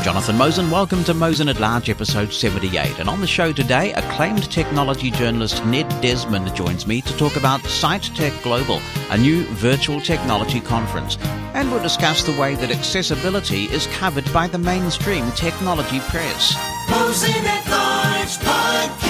I'm Jonathan Mosen. Welcome to Mosen at Large, episode 78. And on the show today, acclaimed technology journalist Ned Desmond joins me to talk about SightTech Global, a new virtual technology conference. And we'll discuss the way that accessibility is covered by the mainstream technology press. Mosen at Large Podcast.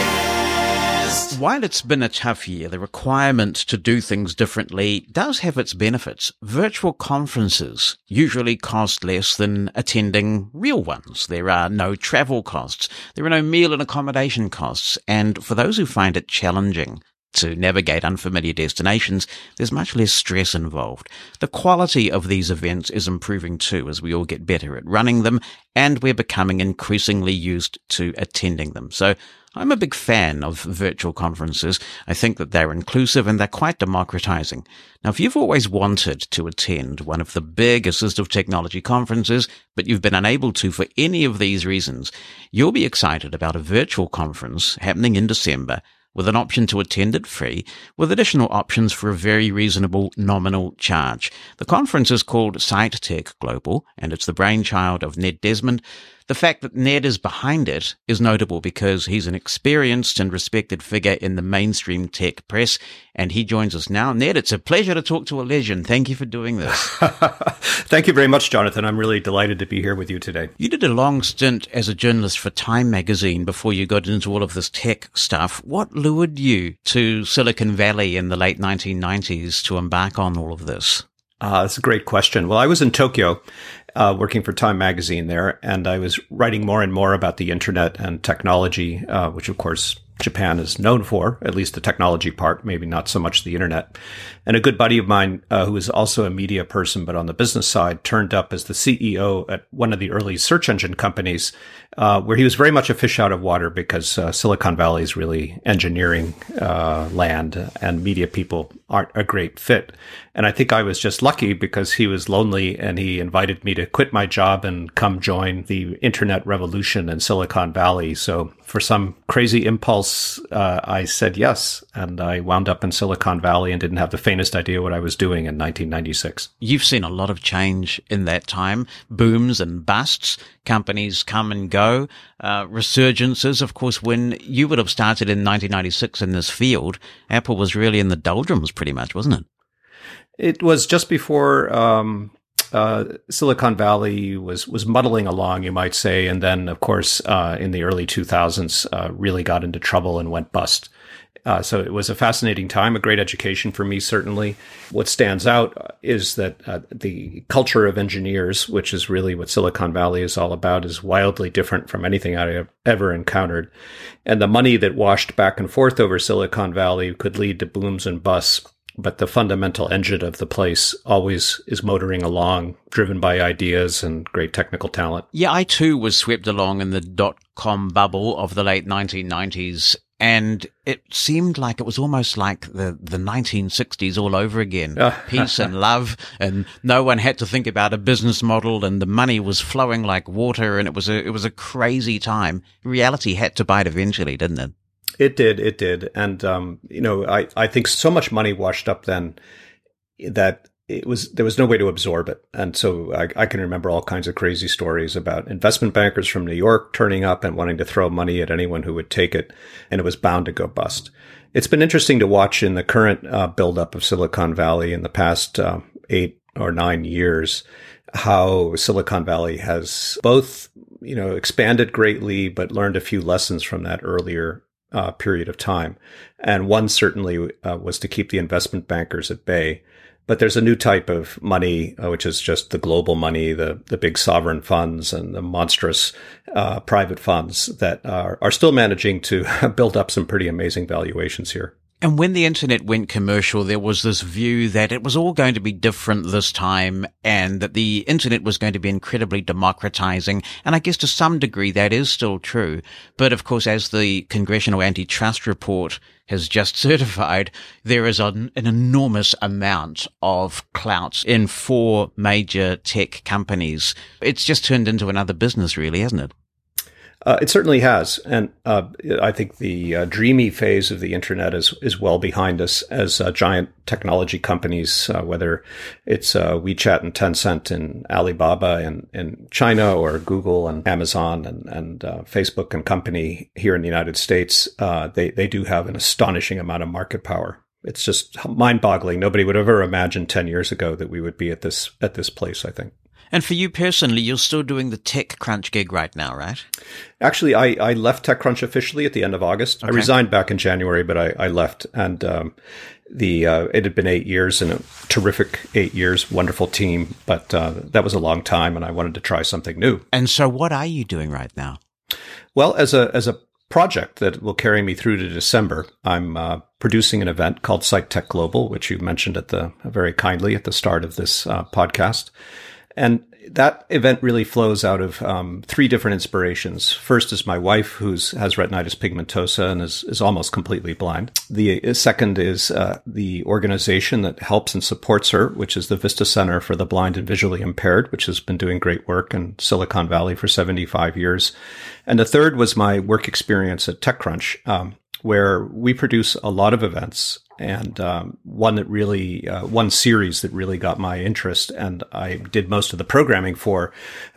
While it's been a tough year, the requirement to do things differently does have its benefits. Virtual conferences usually cost less than attending real ones. There are no travel costs. There are no meal and accommodation costs. And for those who find it challenging to navigate unfamiliar destinations, there's much less stress involved. The quality of these events is improving too as we all get better at running them and we're becoming increasingly used to attending them. So I'm a big fan of virtual conferences. I think that they're inclusive and they're quite democratizing. Now, if you've always wanted to attend one of the big assistive technology conferences, but you've been unable to for any of these reasons, you'll be excited about a virtual conference happening in December with an option to attend it free, with additional options for a very reasonable nominal charge. The conference is called SightTech Global, and it's the brainchild of Ned Desmond, the fact that Ned is behind it is notable because he's an experienced and respected figure in the mainstream tech press, and he joins us now. Ned, it's a pleasure to talk to a legend. Thank you for doing this. Thank you very much, Jonathan. I'm really delighted to be here with you today. You did a long stint as a journalist for Time magazine before you got into all of this tech stuff. What lured you to Silicon Valley in the late 1990s to embark on all of this? Uh, that's a great question. Well, I was in Tokyo uh, working for Time Magazine there, and I was writing more and more about the internet and technology, uh, which of course Japan is known for, at least the technology part, maybe not so much the internet. And a good buddy of mine, uh, who is also a media person, but on the business side, turned up as the CEO at one of the early search engine companies, uh, where he was very much a fish out of water because uh, Silicon Valley is really engineering uh, land and media people aren't a great fit. And I think I was just lucky because he was lonely and he invited me to quit my job and come join the internet revolution in Silicon Valley. So for some crazy impulse, uh, I said yes. And I wound up in Silicon Valley and didn't have the faintest idea what I was doing in 1996. You've seen a lot of change in that time, booms and busts. Companies come and go, uh, resurgences. Of course, when you would have started in 1996 in this field, Apple was really in the doldrums pretty much, wasn't it? It was just before um, uh, Silicon Valley was was muddling along, you might say, and then, of course, uh, in the early 2000s, uh, really got into trouble and went bust. Uh, so it was a fascinating time, a great education for me, certainly. What stands out is that uh, the culture of engineers, which is really what Silicon Valley is all about, is wildly different from anything I have ever encountered. And the money that washed back and forth over Silicon Valley could lead to booms and busts but the fundamental engine of the place always is motoring along, driven by ideas and great technical talent. Yeah, I too was swept along in the dot com bubble of the late 1990s. And it seemed like it was almost like the, the 1960s all over again. Peace and love. And no one had to think about a business model and the money was flowing like water. And it was a, it was a crazy time. Reality had to bite eventually, didn't it? It did. It did. And, um, you know, I, I think so much money washed up then that it was, there was no way to absorb it. And so I, I can remember all kinds of crazy stories about investment bankers from New York turning up and wanting to throw money at anyone who would take it. And it was bound to go bust. It's been interesting to watch in the current uh, buildup of Silicon Valley in the past uh, eight or nine years how Silicon Valley has both, you know, expanded greatly, but learned a few lessons from that earlier uh, period of time. And one certainly uh, was to keep the investment bankers at bay. But there's a new type of money, uh, which is just the global money, the, the big sovereign funds and the monstrous uh, private funds that are, are still managing to build up some pretty amazing valuations here. And when the internet went commercial, there was this view that it was all going to be different this time and that the internet was going to be incredibly democratizing. And I guess to some degree that is still true. But of course, as the congressional antitrust report has just certified, there is an, an enormous amount of clout in four major tech companies. It's just turned into another business really, hasn't it? Uh, it certainly has, and uh, I think the uh, dreamy phase of the internet is is well behind us as uh, giant technology companies, uh, whether it's uh, WeChat and Tencent and Alibaba in, in China or Google and Amazon and, and Facebook and company here in the United States. they they do have an astonishing amount of market power. It's just mind boggling. Nobody would ever imagined ten years ago that we would be at this at this place. I think. And for you personally, you're still doing the TechCrunch gig right now, right? Actually, I, I left TechCrunch officially at the end of August. Okay. I resigned back in January, but I, I left. And um, the uh, it had been eight years and a terrific eight years, wonderful team. But uh, that was a long time, and I wanted to try something new. And so, what are you doing right now? Well, as a as a project that will carry me through to December, I'm uh, producing an event called Sight Tech Global, which you mentioned at the very kindly at the start of this uh, podcast. And that event really flows out of um, three different inspirations. First is my wife, who has retinitis pigmentosa and is, is almost completely blind. The uh, second is uh, the organization that helps and supports her, which is the Vista Center for the Blind and Visually Impaired, which has been doing great work in Silicon Valley for 75 years. And the third was my work experience at TechCrunch, um, where we produce a lot of events and um, one that really uh, one series that really got my interest and i did most of the programming for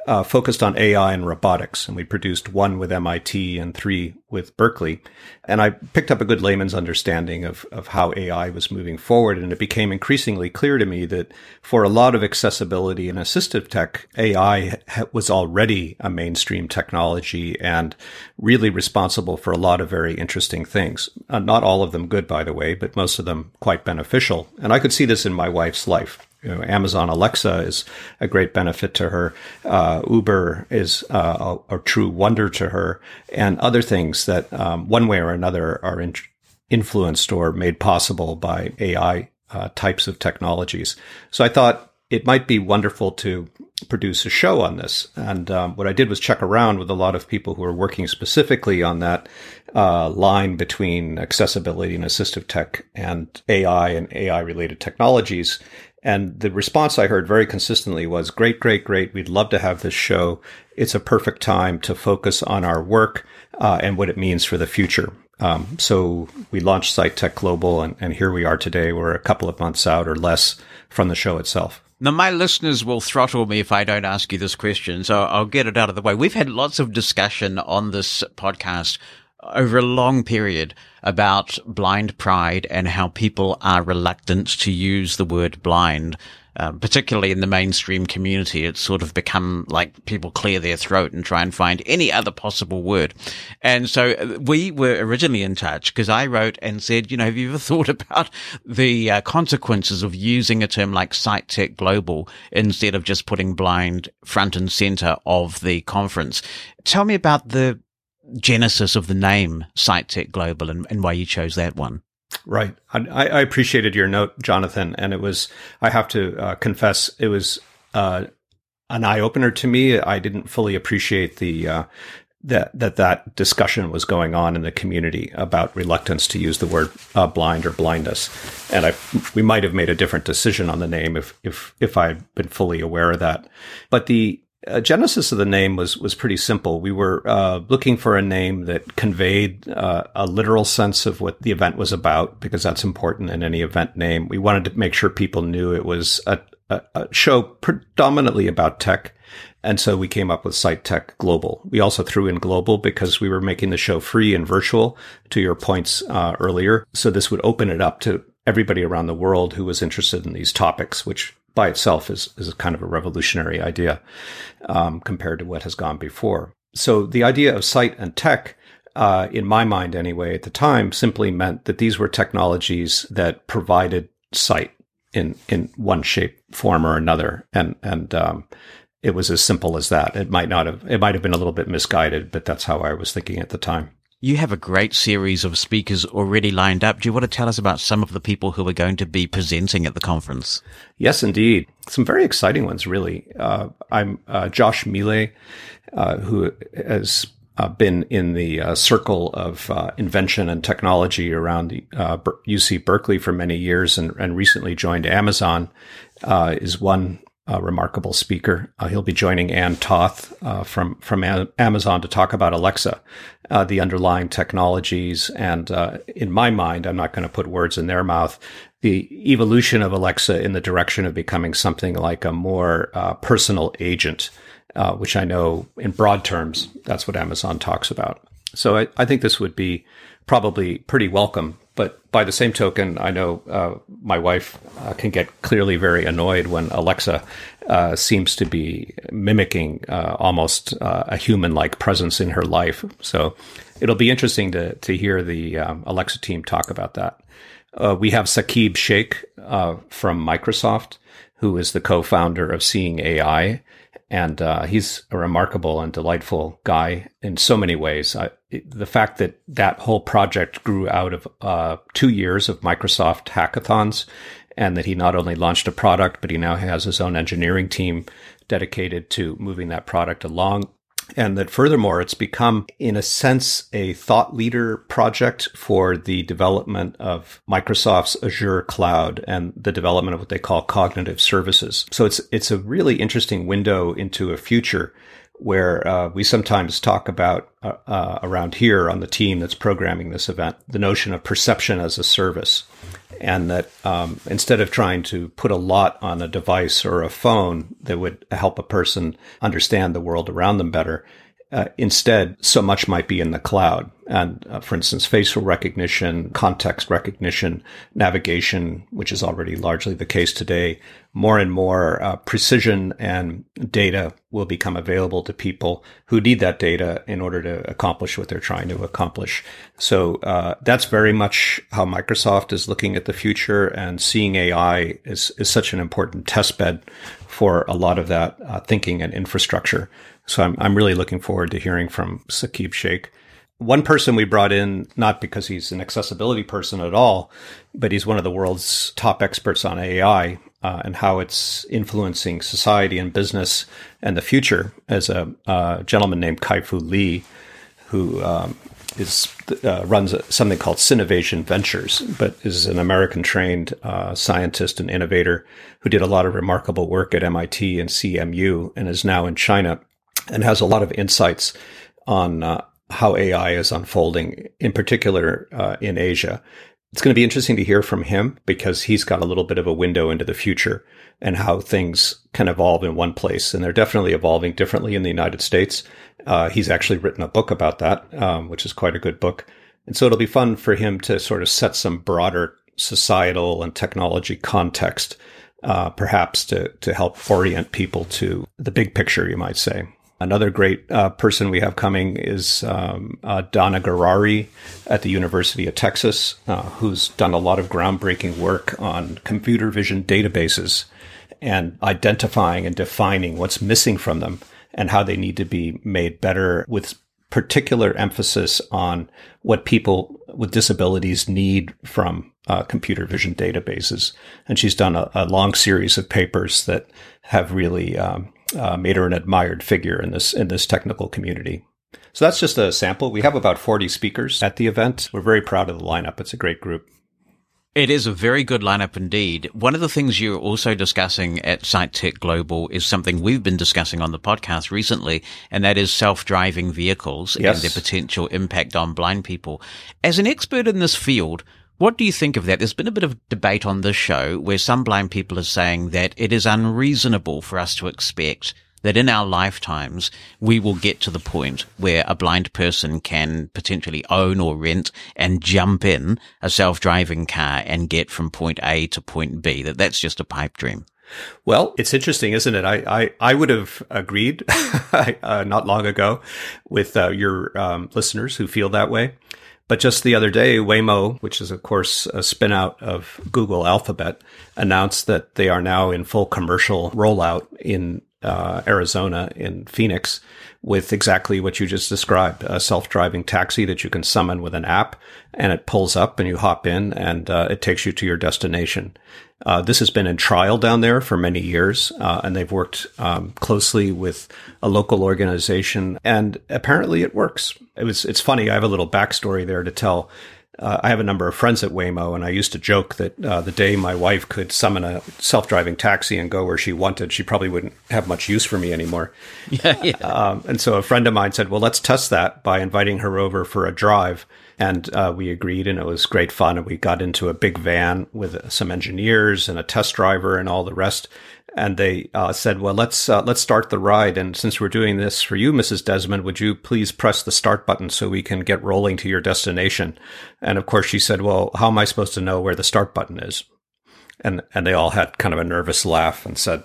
uh, focused on ai and robotics and we produced one with mit and three with berkeley. And i picked up a good layman's understanding of, of how ai was moving forward and it became increasingly clear to me that for a lot of accessibility and assistive tech ai was already a mainstream technology and really responsible for a lot of very interesting things. Uh, not all of them good by the way but most most of them quite beneficial. And I could see this in my wife's life. You know, Amazon Alexa is a great benefit to her. Uh, Uber is uh, a, a, true wonder to her, and other things that um, one way or another are in, influenced or made possible by AI uh, types of technologies. So I thought it might be wonderful to produce a show on this. And um, what I did was check around with a lot of people who are working specifically on that uh, line between accessibility and assistive tech and AI and AI related technologies. And the response I heard very consistently was great, great, great. We'd love to have this show. It's a perfect time to focus on our work uh, and what it means for the future. Um, so we launched Sight Tech Global, and, and here we are today. We're a couple of months out or less from the show itself. Now, my listeners will throttle me if I don't ask you this question, so I'll get it out of the way. We've had lots of discussion on this podcast over a long period about blind pride and how people are reluctant to use the word blind um, particularly in the mainstream community, it's sort of become like people clear their throat and try and find any other possible word. And so uh, we were originally in touch because I wrote and said, you know, have you ever thought about the uh, consequences of using a term like Sight Tech Global instead of just putting blind front and center of the conference? Tell me about the genesis of the name Sight Tech Global and, and why you chose that one. Right. I, I, appreciated your note, Jonathan, and it was, I have to uh, confess, it was uh, an eye opener to me. I didn't fully appreciate the, uh, that, that that discussion was going on in the community about reluctance to use the word uh, blind or blindness. And I, we might have made a different decision on the name if, if, if I'd been fully aware of that. But the, uh, genesis of the name was was pretty simple. We were uh, looking for a name that conveyed uh, a literal sense of what the event was about, because that's important in any event name. We wanted to make sure people knew it was a, a, a show predominantly about tech, and so we came up with Sight Tech Global. We also threw in global because we were making the show free and virtual. To your points uh, earlier, so this would open it up to everybody around the world who was interested in these topics, which by itself is, is kind of a revolutionary idea um, compared to what has gone before. So the idea of sight and tech, uh, in my mind anyway, at the time, simply meant that these were technologies that provided sight in in one shape, form, or another, and and um, it was as simple as that. It might not have it might have been a little bit misguided, but that's how I was thinking at the time. You have a great series of speakers already lined up. Do you want to tell us about some of the people who are going to be presenting at the conference? Yes, indeed. Some very exciting ones, really. Uh, I'm uh, Josh Miele, uh, who has uh, been in the uh, circle of uh, invention and technology around the UC Berkeley for many years and, and recently joined Amazon, is one a remarkable speaker. Uh, he'll be joining Anne Toth uh, from from Amazon to talk about Alexa, uh, the underlying technologies, and uh, in my mind, I'm not going to put words in their mouth. The evolution of Alexa in the direction of becoming something like a more uh, personal agent, uh, which I know in broad terms that's what Amazon talks about. So I, I think this would be probably pretty welcome but by the same token, I know uh, my wife uh, can get clearly very annoyed when Alexa uh, seems to be mimicking uh, almost uh, a human-like presence in her life. So it'll be interesting to to hear the um, Alexa team talk about that. Uh, we have Saqib Shaikh from Microsoft, who is the co-founder of Seeing AI, and uh, he's a remarkable and delightful guy in so many ways. I, the fact that that whole project grew out of uh, two years of Microsoft hackathons, and that he not only launched a product, but he now has his own engineering team dedicated to moving that product along and that furthermore, it's become, in a sense, a thought leader project for the development of Microsoft's Azure cloud and the development of what they call cognitive services. So it's, it's a really interesting window into a future where uh, we sometimes talk about uh, uh, around here on the team that's programming this event the notion of perception as a service. And that um, instead of trying to put a lot on a device or a phone that would help a person understand the world around them better, uh, instead, so much might be in the cloud. And uh, for instance, facial recognition, context recognition, navigation, which is already largely the case today, more and more uh, precision and data will become available to people who need that data in order to accomplish what they're trying to accomplish. So uh, that's very much how Microsoft is looking at the future, and seeing AI is is such an important testbed for a lot of that uh, thinking and infrastructure. So I'm, I'm really looking forward to hearing from Saqib Shaikh. One person we brought in, not because he's an accessibility person at all, but he's one of the world's top experts on AI uh, and how it's influencing society and business and the future, as a uh, gentleman named Kai-Fu Lee, who um, is uh, runs something called Sinovation Ventures, but is an American trained uh, scientist and innovator who did a lot of remarkable work at MIT and CMU and is now in China and has a lot of insights on uh, how AI is unfolding, in particular uh, in Asia. It's going to be interesting to hear from him because he's got a little bit of a window into the future and how things can evolve in one place. And they're definitely evolving differently in the United States. Uh, he's actually written a book about that, um, which is quite a good book. And so it'll be fun for him to sort of set some broader societal and technology context, uh, perhaps to, to help orient people to the big picture, you might say. Another great uh, person we have coming is um, uh, Danna Gurari at the University of Texas, uh, who's done a lot of groundbreaking work on computer vision databases and identifying and defining what's missing from them and how they need to be made better with particular emphasis on what people with disabilities need from uh, computer vision databases. And she's done a, a, long series of papers that have really um, uh, made her an admired figure in this in this technical community. So that's just a sample. We have about 40 speakers at the event. We're very proud of the lineup. It's a great group. It is a very good lineup indeed. One of the things you're also discussing at SightTech Global is something we've been discussing on the podcast recently, and that is self-driving vehicles yes. and their potential impact on blind people. As an expert in this field, what do you think of that? There's been a bit of debate on this show where some blind people are saying that it is unreasonable for us to expect that in our lifetimes we will get to the point where a blind person can potentially own or rent and jump in a self-driving car and get from point A to point B. That that's just a pipe dream. Well, it's interesting, isn't it? I I, I would have agreed uh, not long ago with uh, your um, listeners who feel that way. But just the other day, Waymo, which is of course a spinout of Google Alphabet, announced that they are now in full commercial rollout in uh, Arizona in Phoenix with exactly what you just described a self driving taxi that you can summon with an app and it pulls up and you hop in and uh, it takes you to your destination. Uh, this has been in trial down there for many years, uh, and they've worked um, closely with a local organization, and apparently it works. It was it's funny. I have a little backstory there to tell. uh, I have a number of friends at Waymo, and I used to joke that uh, the day my wife could summon a self-driving taxi and go where she wanted, she probably wouldn't have much use for me anymore. Yeah, yeah. Um, and so a friend of mine said, "Well, let's test that by inviting her over for a drive." And uh, we agreed, and it was great fun. And we got into a big van with some engineers and a test driver and all the rest and they uh, said, "Well, let's uh, let's start the ride. And since we're doing this for you, Mrs. Desmond, would you please press the start button so we can get rolling to your destination?" And of course, she said, "Well, how am I supposed to know where the start button is?" And and they all had kind of a nervous laugh and said,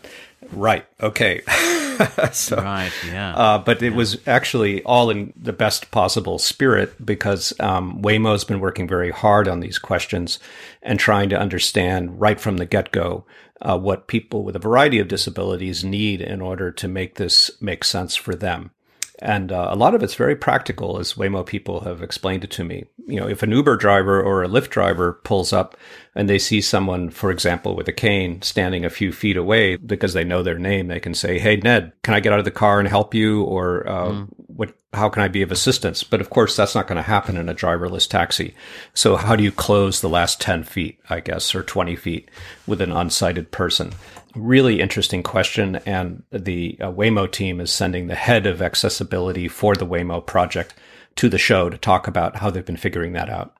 "Right, okay." so, right, yeah. Uh, but it yeah. was actually all in the best possible spirit because um, Waymo's been working very hard on these questions and trying to understand right from the get go uh, what people with a variety of disabilities need in order to make this make sense for them. And uh, a lot of it's very practical, as Waymo people have explained it to me. You know, if an Uber driver or a Lyft driver pulls up and they see someone, for example, with a cane standing a few feet away because they know their name, they can say, "Hey, Ned, can I get out of the car and help you?" Or uh, mm. "What? How can I be of assistance?" But of course, that's not going to happen in a driverless taxi. So, how do you close the last ten feet, I guess, or twenty feet with an unsighted person? Really interesting question. And the uh, Waymo team is sending the head of accessibility for the Waymo project to the show to talk about how they've been figuring that out.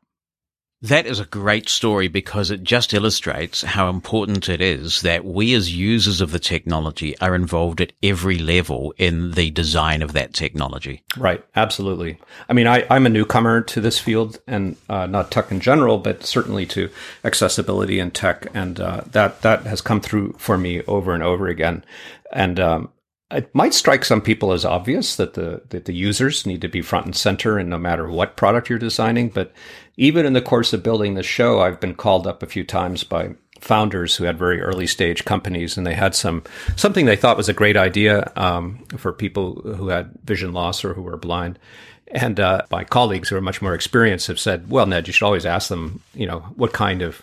That is a great story because it just illustrates how important it is that we as users of the technology are involved at every level in the design of that technology. Right. Absolutely. I mean, I, am a newcomer to this field and uh, not tech in general, but certainly to accessibility and tech. And uh, that, that has come through for me over and over again. And um, it might strike some people as obvious that the that the users need to be front and center and no matter what product you're designing but even in the course of building the show i've been called up a few times by founders who had very early stage companies and they had some something they thought was a great idea um, for people who had vision loss or who were blind. And uh, my colleagues who are much more experienced have said well ned you should always ask them you know what kind of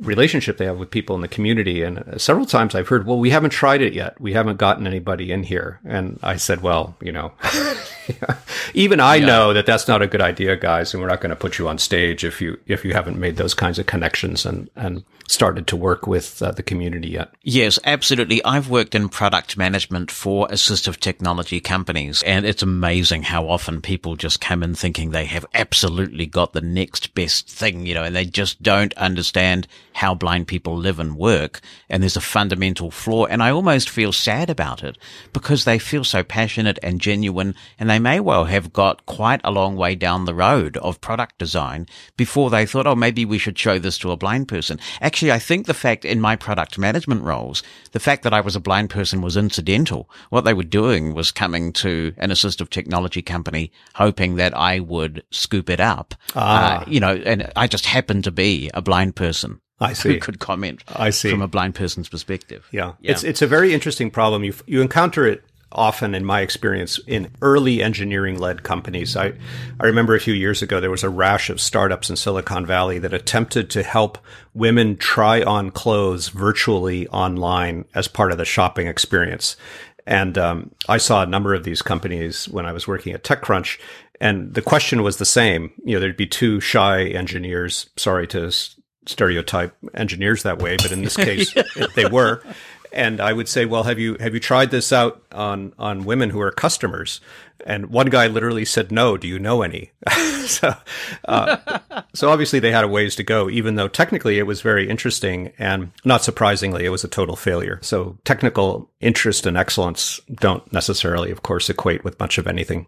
relationship they have with people in the community. And several times I've heard, well, we haven't tried it yet. We haven't gotten anybody in here. And I said, well, you know, even I yeah. know that that's not a good idea, guys. And we're not going to put you on stage if you, if you haven't made those kinds of connections and, and started to work with uh, the community yet. Yes, absolutely. I've worked in product management for assistive technology companies, and it's amazing how often people just come in thinking they have absolutely got the next best thing, you know, and they just don't understand how blind people live and work. And there's a fundamental flaw. And I almost feel sad about it because they feel so passionate and genuine, and they may well have got quite a long way down the road of product design before they thought, oh, maybe we should show this to a blind person. Actually, I think the fact in my product management roles, the fact that I was a blind person was incidental. What they were doing was coming to an assistive technology company, hoping that I would scoop it up. Ah. Uh, you know, and I just happened to be a blind person. I see. Who could comment I see. from a blind person's perspective. Yeah. yeah. It's, it's a very interesting problem. You, you encounter it often in my experience in early engineering led companies. I, I remember a few years ago, there was a rash of startups in Silicon Valley that attempted to help women try on clothes virtually online as part of the shopping experience. And um, I saw a number of these companies when I was working at TechCrunch. And the question was the same. You know, there'd be two shy engineers. Sorry to stereotype engineers that way, but in this case, they were and I would say, well, have you have you tried this out on on women who are customers? And one guy literally said, no. Do you know any? so, uh, so obviously they had a ways to go, even though technically it was very interesting, and not surprisingly, it was a total failure. So technical interest and excellence don't necessarily, of course, equate with much of anything.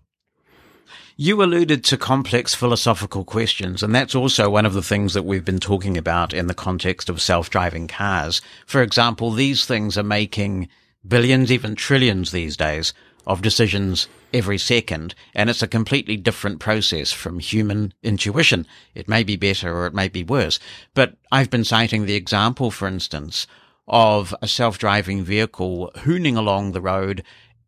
You alluded to complex philosophical questions, and that's also one of the things that we've been talking about in the context of self-driving cars. For example, these things are making billions, even trillions these days of decisions every second, and it's a completely different process from human intuition. It may be better or it may be worse, but I've been citing the example, for instance, of a self-driving vehicle hooning along the road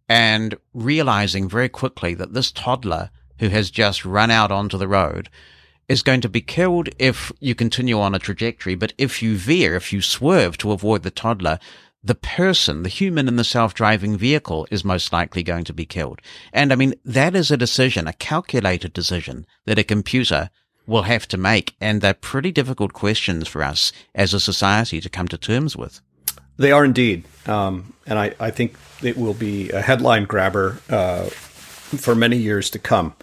and realizing very quickly that this toddler who has just run out onto the road is going to be killed if you continue on a trajectory. But if you veer, if you swerve to avoid the toddler, the person, the human in the self-driving vehicle is most likely going to be killed. And I mean, that is a decision, a calculated decision that a computer will have to make. And they're pretty difficult questions for us as a society to come to terms with. They are indeed. Um, and I, I think it will be a headline grabber uh, for many years to come.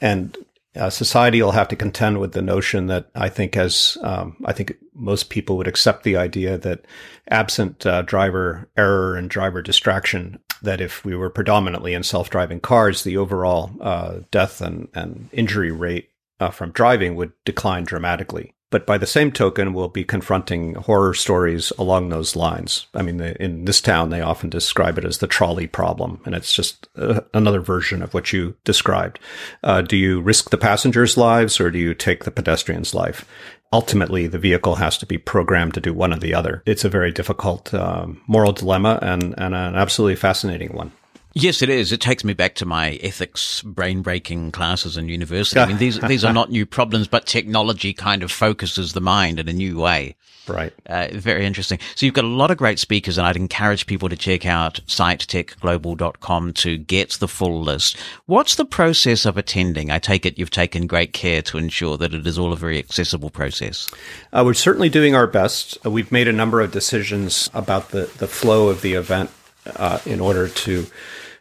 And uh, society will have to contend with the notion that I think, as um, I think most people would accept the idea that absent uh, driver error and driver distraction, that if we were predominantly in self-driving cars, the overall uh, death and, and injury rate uh, from driving would decline dramatically. But by the same token, we'll be confronting horror stories along those lines. I mean, in this town, they often describe it as the trolley problem, and it's just uh, another version of what you described. Uh, do you risk the passengers' lives or do you take the pedestrian's life? Ultimately, the vehicle has to be programmed to do one or the other. It's a very difficult um, moral dilemma and, and an absolutely fascinating one. Yes, it is. It takes me back to my ethics brain breaking classes in university. I mean, these, these are not new problems, but technology kind of focuses the mind in a new way. Right. Uh, very interesting. So you've got a lot of great speakers and I'd encourage people to check out sighttechglobal.com to get the full list. What's the process of attending? I take it you've taken great care to ensure that it is all a very accessible process. Uh, we're certainly doing our best. Uh, we've made a number of decisions about the, the flow of the event uh, in order to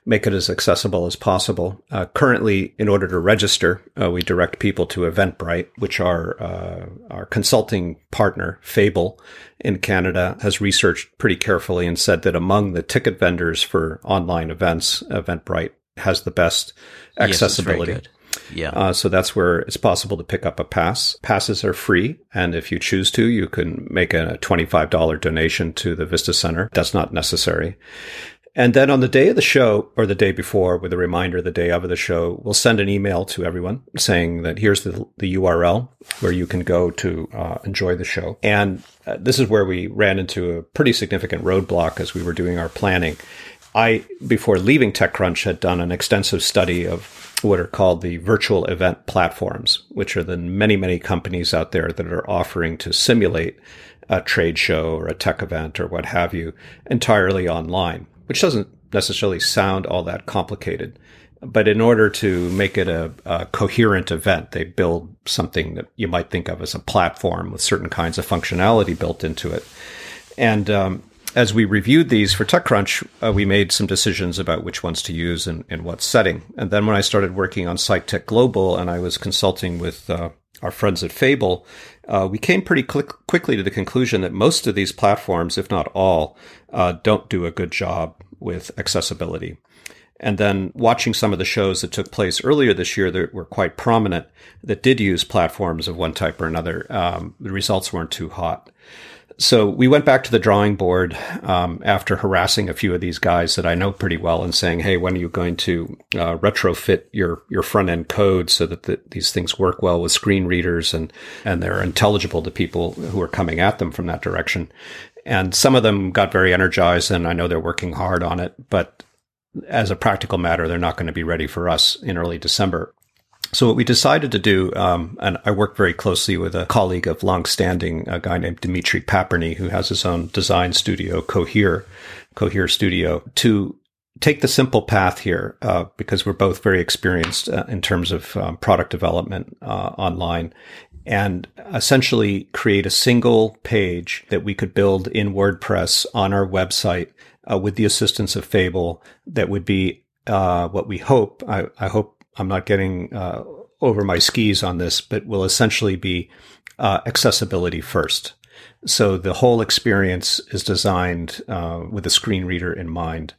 make it as accessible as possible. Uh, currently, in order to register, uh, we direct people to Eventbrite, which our uh, our consulting partner, Fable, in Canada, has researched pretty carefully and said that among the ticket vendors for online events, Eventbrite has the best accessibility. Yes, yeah. Uh, so that's where it's possible to pick up a pass. Passes are free. And if you choose to, you can make a $25 donation to the Vista Center. That's not necessary. And then on the day of the show, or the day before, with a reminder the day of the show, we'll send an email to everyone saying that here's the, the URL where you can go to uh, enjoy the show. And uh, this is where we ran into a pretty significant roadblock as we were doing our planning. I, before leaving TechCrunch, had done an extensive study of what are called the virtual event platforms, which are the many, many companies out there that are offering to simulate a trade show or a tech event or what have you entirely online which doesn't necessarily sound all that complicated. But in order to make it a, a, coherent event, they build something that you might think of as a platform with certain kinds of functionality built into it. And um, as we reviewed these for TechCrunch, uh, we made some decisions about which ones to use and in what setting. And then when I started working on SightTech Global and I was consulting with uh, our friends at Fable, uh, we came pretty quickly to the conclusion that most of these platforms, if not all, uh, don't do a good job with accessibility. And then watching some of the shows that took place earlier this year that were quite prominent that did use platforms of one type or another, um, the results weren't too hot. So we went back to the drawing board um, after harassing a few of these guys that I know pretty well and saying, "Hey, when are you going to uh, retrofit your your front end code so that the, these things work well with screen readers and and they're intelligible to people who are coming at them from that direction?" And some of them got very energized, and I know they're working hard on it. But as a practical matter, they're not going to be ready for us in early December. So what we decided to do, um, and I worked very closely with a colleague of longstanding, a guy named Dimitri Paperny, who has his own design studio, Cohere, Cohere Studio, to take the simple path here uh, because we're both very experienced uh, in terms of um, product development uh, online and essentially create a single page that we could build in WordPress on our website uh, with the assistance of Fable that would be uh, what we hope. I, I hope I'm not getting uh, over my skis on this, but will essentially be uh, accessibility first. So the whole experience is designed uh, with a screen reader in mind,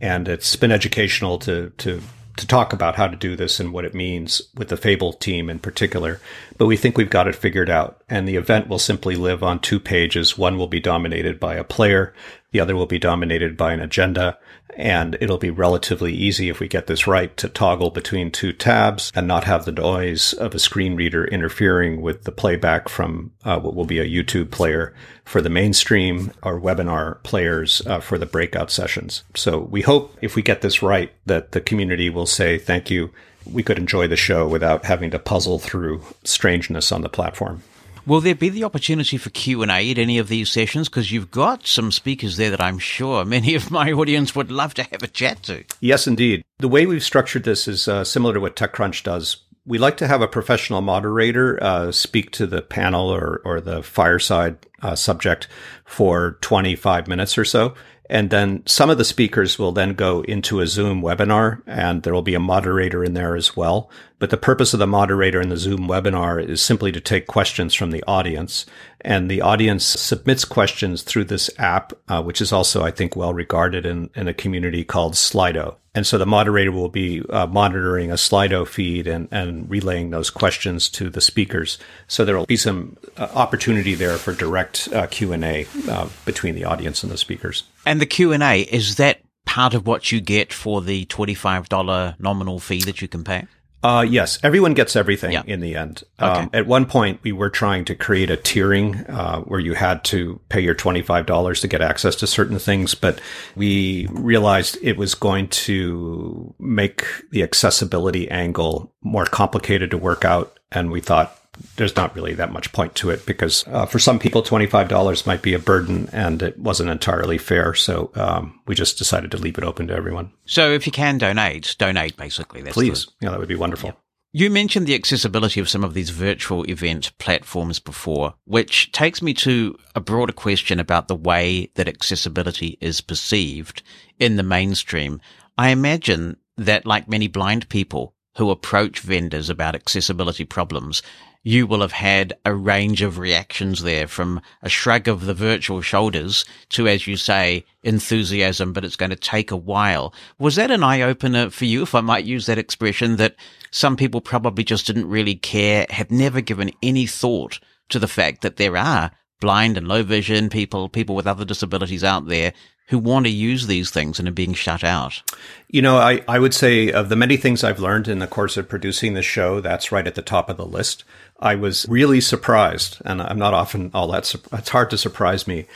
and it's been educational to to to talk about how to do this and what it means with the Fable team in particular. But we think we've got it figured out, and the event will simply live on two pages. One will be dominated by a player, the other will be dominated by an agenda, and it'll be relatively easy if we get this right to toggle between two tabs and not have the noise of a screen reader interfering with the playback from uh, what will be a YouTube player for the mainstream or webinar players uh, for the breakout sessions. So we hope if we get this right that the community will say thank you. We could enjoy the show without having to puzzle through strangeness on the platform. Will there be the opportunity for Q&A at any of these sessions? Because you've got some speakers there that I'm sure many of my audience would love to have a chat to. Yes, indeed. The way we've structured this is uh, similar to what TechCrunch does we like to have a professional moderator uh, speak to the panel or, or the fireside uh, subject for 25 minutes or so. And then some of the speakers will then go into a Zoom webinar and there will be a moderator in there as well. But the purpose of the moderator in the Zoom webinar is simply to take questions from the audience. And the audience submits questions through this app, uh, which is also, I think, well regarded in, in a community called Slido. And so the moderator will be uh, monitoring a Slido feed and, and relaying those questions to the speakers. So there will be some uh, opportunity there for direct uh, Q and A uh, between the audience and the speakers. And the Q and A is that part of what you get for the twenty five dollar nominal fee that you can pay. Uh, yes, everyone gets everything in the end. Okay. Um, at one point, we were trying to create a tiering uh, where you had to pay your $25 to get access to certain things, but we realized it was going to make the accessibility angle more complicated to work out. And we thought there's not really that much point to it because uh, for some people, $25 might be a burden and it wasn't entirely fair. So um, we just decided to leave it open to everyone. So if you can donate, donate basically. That's Please. The, yeah, that would be wonderful. Yeah. You mentioned the accessibility of some of these virtual event platforms before, which takes me to a broader question about the way that accessibility is perceived in the mainstream. I imagine that like many blind people who approach vendors about accessibility problems, you will have had a range of reactions there from a shrug of the virtual shoulders to, as you say, enthusiasm, but it's going to take a while. Was that an eye opener for you, if I might use that expression, that some people probably just didn't really care, had never given any thought to the fact that there are blind and low vision people, people with other disabilities out there who want to use these things and are being shut out? You know, I, I would say of the many things I've learned in the course of producing this show, that's right at the top of the list. I was really surprised, and I'm not often all that, it's hard to surprise me,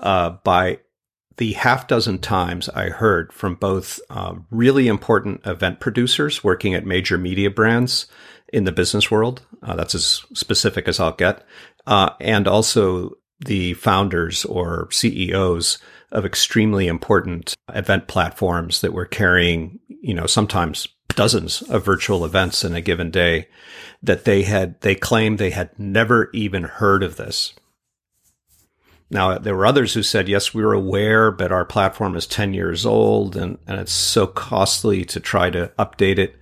uh, by the half dozen times I heard from both uh, really important event producers working at major media brands in the business world. Uh, that's as specific as I'll get. Uh, and also the founders or CEOs of extremely important event platforms that were carrying, you know, sometimes dozens of virtual events in a given day that they had, they claimed they had never even heard of this. Now, there were others who said, yes, we were aware, but our platform is 10 years old and, and it's so costly to try to update it.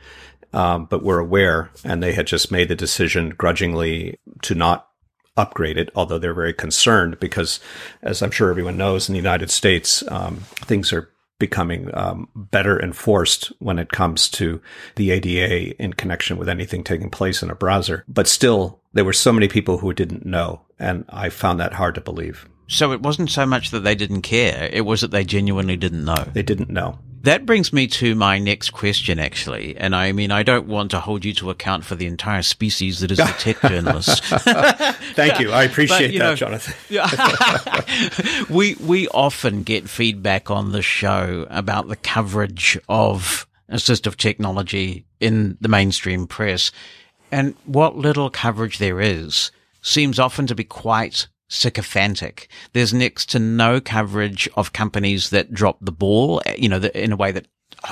Um, but we're aware and they had just made the decision grudgingly to not upgrade it, although they're very concerned because, as I'm sure everyone knows, in the United States, um, things are becoming um, better enforced when it comes to the ADA in connection with anything taking place in a browser. But still, there were so many people who didn't know, and I found that hard to believe. So it wasn't so much that they didn't care, it was that they genuinely didn't know. They didn't know. That brings me to my next question, actually. And I mean, I don't want to hold you to account for the entire species that is the tech journalist. Thank you. I appreciate but, that, know, Jonathan. we, we often get feedback on the show about the coverage of assistive technology in the mainstream press. And what little coverage there is seems often to be quite sycophantic. There's next to no coverage of companies that drop the ball, you know, in a way that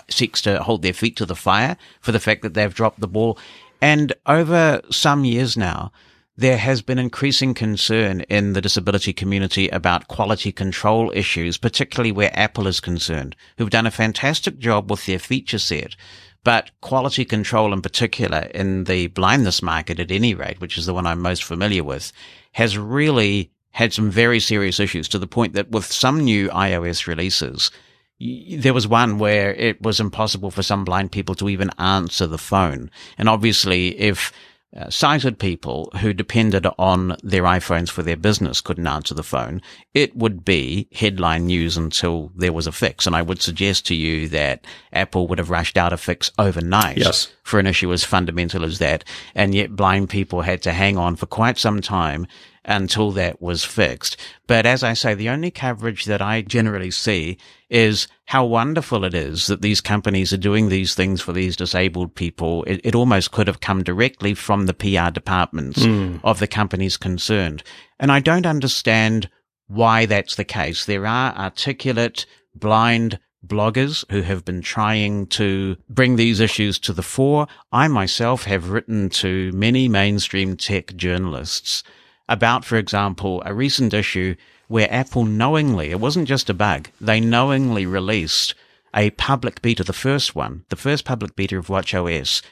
seeks to hold their feet to the fire for the fact that they've dropped the ball. And over some years now, there has been increasing concern in the disability community about quality control issues, particularly where Apple is concerned, who've done a fantastic job with their feature set. But quality control in particular in the blindness market at any rate, which is the one I'm most familiar with, has really had some very serious issues to the point that with some new iOS releases, there was one where it was impossible for some blind people to even answer the phone. And obviously, if uh, sighted people who depended on their iPhones for their business couldn't answer the phone, it would be headline news until there was a fix. And I would suggest to you that Apple would have rushed out a fix overnight yes. for an issue as fundamental as that. And yet blind people had to hang on for quite some time until that was fixed. But as I say, the only coverage that I generally see is how wonderful it is that these companies are doing these things for these disabled people. It, it almost could have come directly from the PR departments mm. of the companies concerned. And I don't understand why that's the case. There are articulate, blind, bloggers who have been trying to bring these issues to the fore. I myself have written to many mainstream tech journalists about, for example, a recent issue where Apple knowingly, it wasn't just a bug, they knowingly released a public beta, the first one, the first public beta of WatchOS,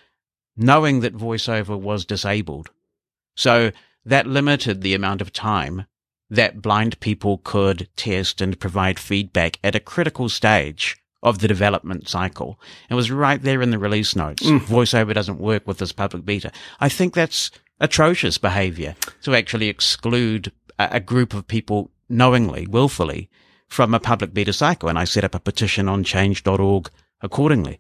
knowing that voiceover was disabled. So that limited the amount of time that blind people could test and provide feedback at a critical stage of the development cycle. It was right there in the release notes. Mm. VoiceOver doesn't work with this public beta. I think that's atrocious behavior to actually exclude a, a group of people knowingly, willfully from a public beta cycle. And I set up a petition on change.org accordingly.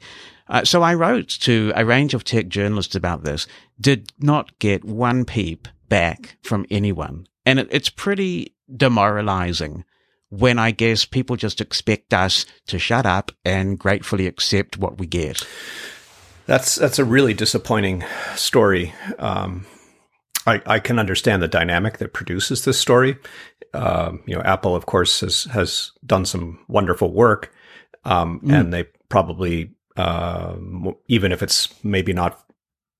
Uh, so I wrote to a range of tech journalists about this, did not get one peep back from anyone. And it, it's pretty demoralizing when I guess people just expect us to shut up and gratefully accept what we get. That's that's a really disappointing story. Um, I, I can understand the dynamic that produces this story. Um, you know, Apple, of course, has has done some wonderful work, um, mm. and they probably, uh, even if it's maybe not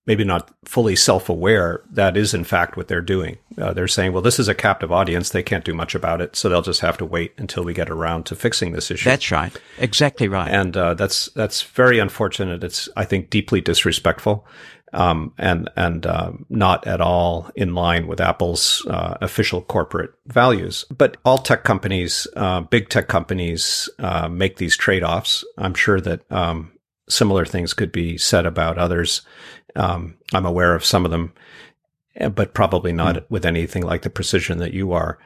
maybe not fully self-aware that is in fact what they're doing. Uh, they're saying well this is a captive audience. They can't do much about it so they'll just have to wait until we get around to fixing this issue. That's right. Exactly right. And uh, that's that's very unfortunate. It's i think deeply disrespectful um, and and uh, not at all in line with Apple's uh, official corporate values. But all tech companies, uh, big tech companies, uh, make these trade offs. I'm sure that um, similar things could be said about others um, I'm aware of some of them, eh, but probably not mm. with anything like the precision that you are.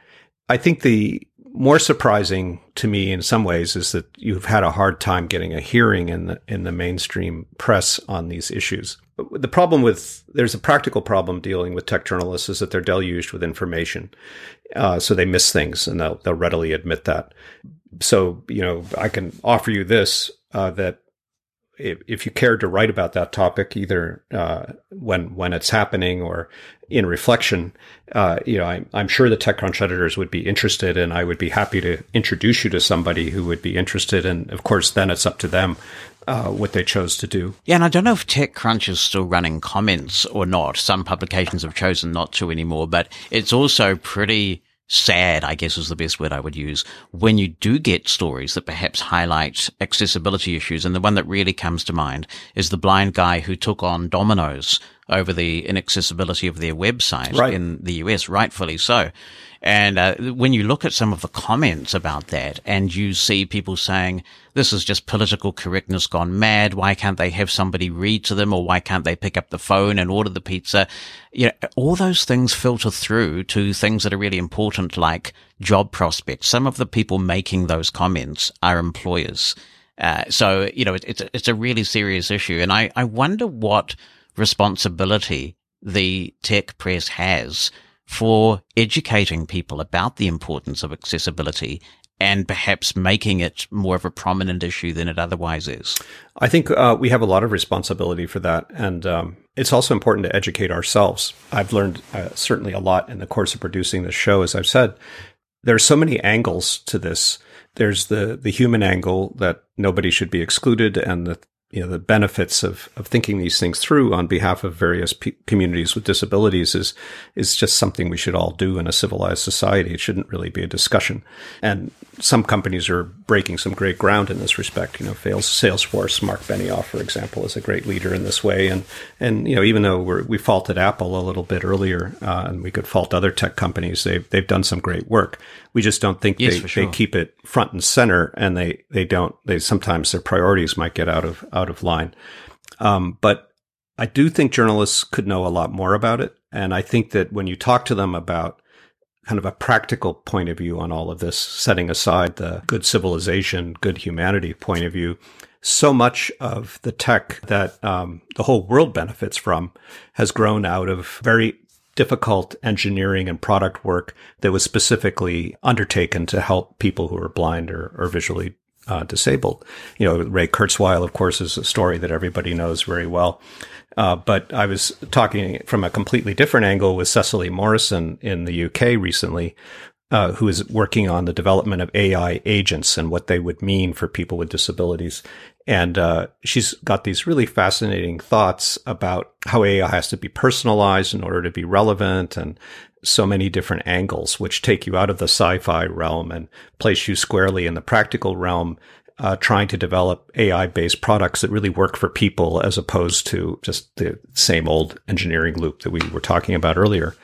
I think the more surprising to me in some ways is that you've had a hard time getting a hearing in the in the mainstream press on these issues. The problem with there's a practical problem dealing with tech journalists is that they're deluged with information, uh, so they miss things and they'll they'll readily admit that. So you know I can offer you this uh, that if, you cared to write about that topic, either uh, when when it's happening or in reflection, uh, you know, I, I'm sure the TechCrunch editors would be interested, and I would be happy to introduce you to somebody who would be interested. And of course, then it's up to them uh, what they chose to do. Yeah, and I don't know if TechCrunch is still running comments or not. Some publications have chosen not to anymore, but it's also pretty sad, I guess is the best word I would use, when you do get stories that perhaps highlight accessibility issues. And the one that really comes to mind is the blind guy who took on Domino's over the inaccessibility of their website right. in the US, rightfully so. And uh, when you look at some of the comments about that and you see people saying, this is just political correctness gone mad. Why can't they have somebody read to them or why can't they pick up the phone and order the pizza? You know, all those things filter through to things that are really important like job prospects. Some of the people making those comments are employers. Uh, so, you know, it, it's, it's a really serious issue. And I, I wonder what responsibility the tech press has for educating people about the importance of accessibility and perhaps making it more of a prominent issue than it otherwise is? I think uh, we have a lot of responsibility for that. And um, it's also important to educate ourselves. I've learned uh, certainly a lot in the course of producing this show, as I've said. There are so many angles to this. There's the, the human angle that nobody should be excluded and the you know the benefits of of thinking these things through on behalf of various p- communities with disabilities is is just something we should all do in a civilized society. It shouldn't really be a discussion. And some companies are breaking some great ground in this respect. You know, Salesforce, Mark Benioff, for example, is a great leader in this way. And and you know, even though we we faulted Apple a little bit earlier, uh, and we could fault other tech companies, they've they've done some great work. We just don't think yes, they, sure. they keep it front and center, and they they don't. They sometimes their priorities might get out of out of line. Um, but I do think journalists could know a lot more about it, and I think that when you talk to them about kind of a practical point of view on all of this, setting aside the good civilization, good humanity point of view, so much of the tech that um, the whole world benefits from has grown out of very difficult engineering and product work that was specifically undertaken to help people who are blind or, or visually uh, disabled. You know, Ray Kurzweil, of course, is a story that everybody knows very well. Uh, but I was talking from a completely different angle with Cecily Morrison in the UK recently, uh, who is working on the development of AI agents and what they would mean for people with disabilities. And uh, she's got these really fascinating thoughts about how AI has to be personalized in order to be relevant and so many different angles, which take you out of the sci-fi realm and place you squarely in the practical realm, uh, trying to develop AI-based products that really work for people as opposed to just the same old engineering loop that we were talking about earlier.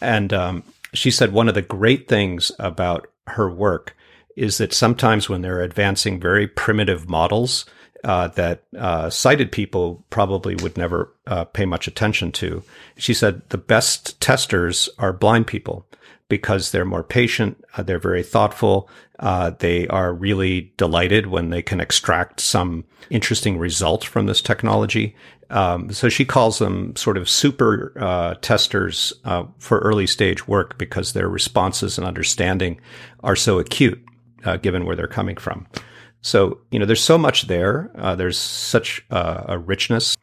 And um, she said one of the great things about her work is that sometimes when they're advancing very primitive models uh, that uh, sighted people probably would never uh, pay much attention to, she said the best testers are blind people because they're more patient, uh, they're very thoughtful, uh, they are really delighted when they can extract some interesting result from this technology. Um, so she calls them sort of super uh, testers uh, for early stage work because their responses and understanding are so acute, uh, given where they're coming from. So you know, there's so much there. Uh, there's such a richness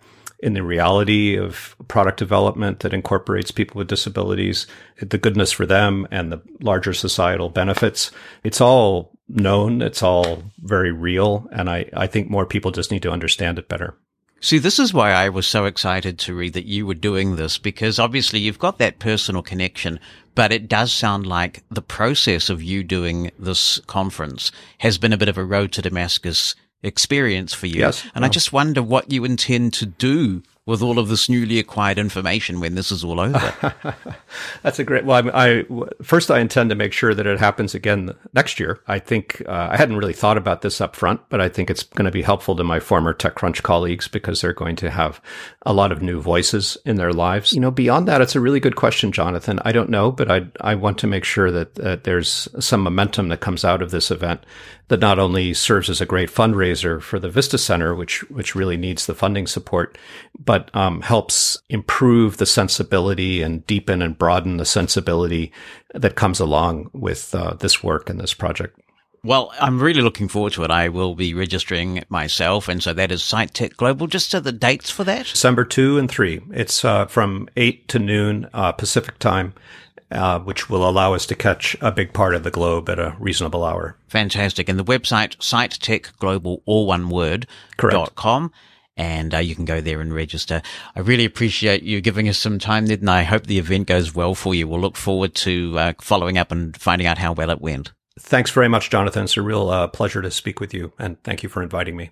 in the reality of product development that incorporates people with disabilities, the goodness for them and the larger societal benefits. It's all known. It's all very real. And I, I think more people just need to understand it better. See, this is why I was so excited to read that you were doing this because obviously you've got that personal connection, but it does sound like the process of you doing this conference has been a bit of a road to Damascus experience for you. Yes. And I just wonder what you intend to do with all of this newly acquired information when this is all over? That's a great. Well, I, I, first I intend to make sure that it happens again next year. I think uh, I hadn't really thought about this up front, but I think it's going to be helpful to my former TechCrunch colleagues because they're going to have a lot of new voices in their lives. You know, beyond that, it's a really good question, Jonathan. I don't know, but I I want to make sure that uh, there's some momentum that comes out of this event that not only serves as a great fundraiser for the Vista Center, which which really needs the funding support, but um, helps improve the sensibility and deepen and broaden the sensibility that comes along with uh, this work and this project. Well, I'm really looking forward to it. I will be registering myself, and so that is Sight Tech Global. Just to the dates for that, December two and three. It's uh, from eight to noon uh, Pacific time uh, which will allow us to catch a big part of the globe at a reasonable hour. Fantastic. And the website, SightTechGlobal, all one word, dot com. And uh, you can go there and register. I really appreciate you giving us some time, Ned, and I hope the event goes well for you. We'll look forward to uh, following up and finding out how well it went. Thanks very much, Jonathan. It's a real uh, pleasure to speak with you, and thank you for inviting me.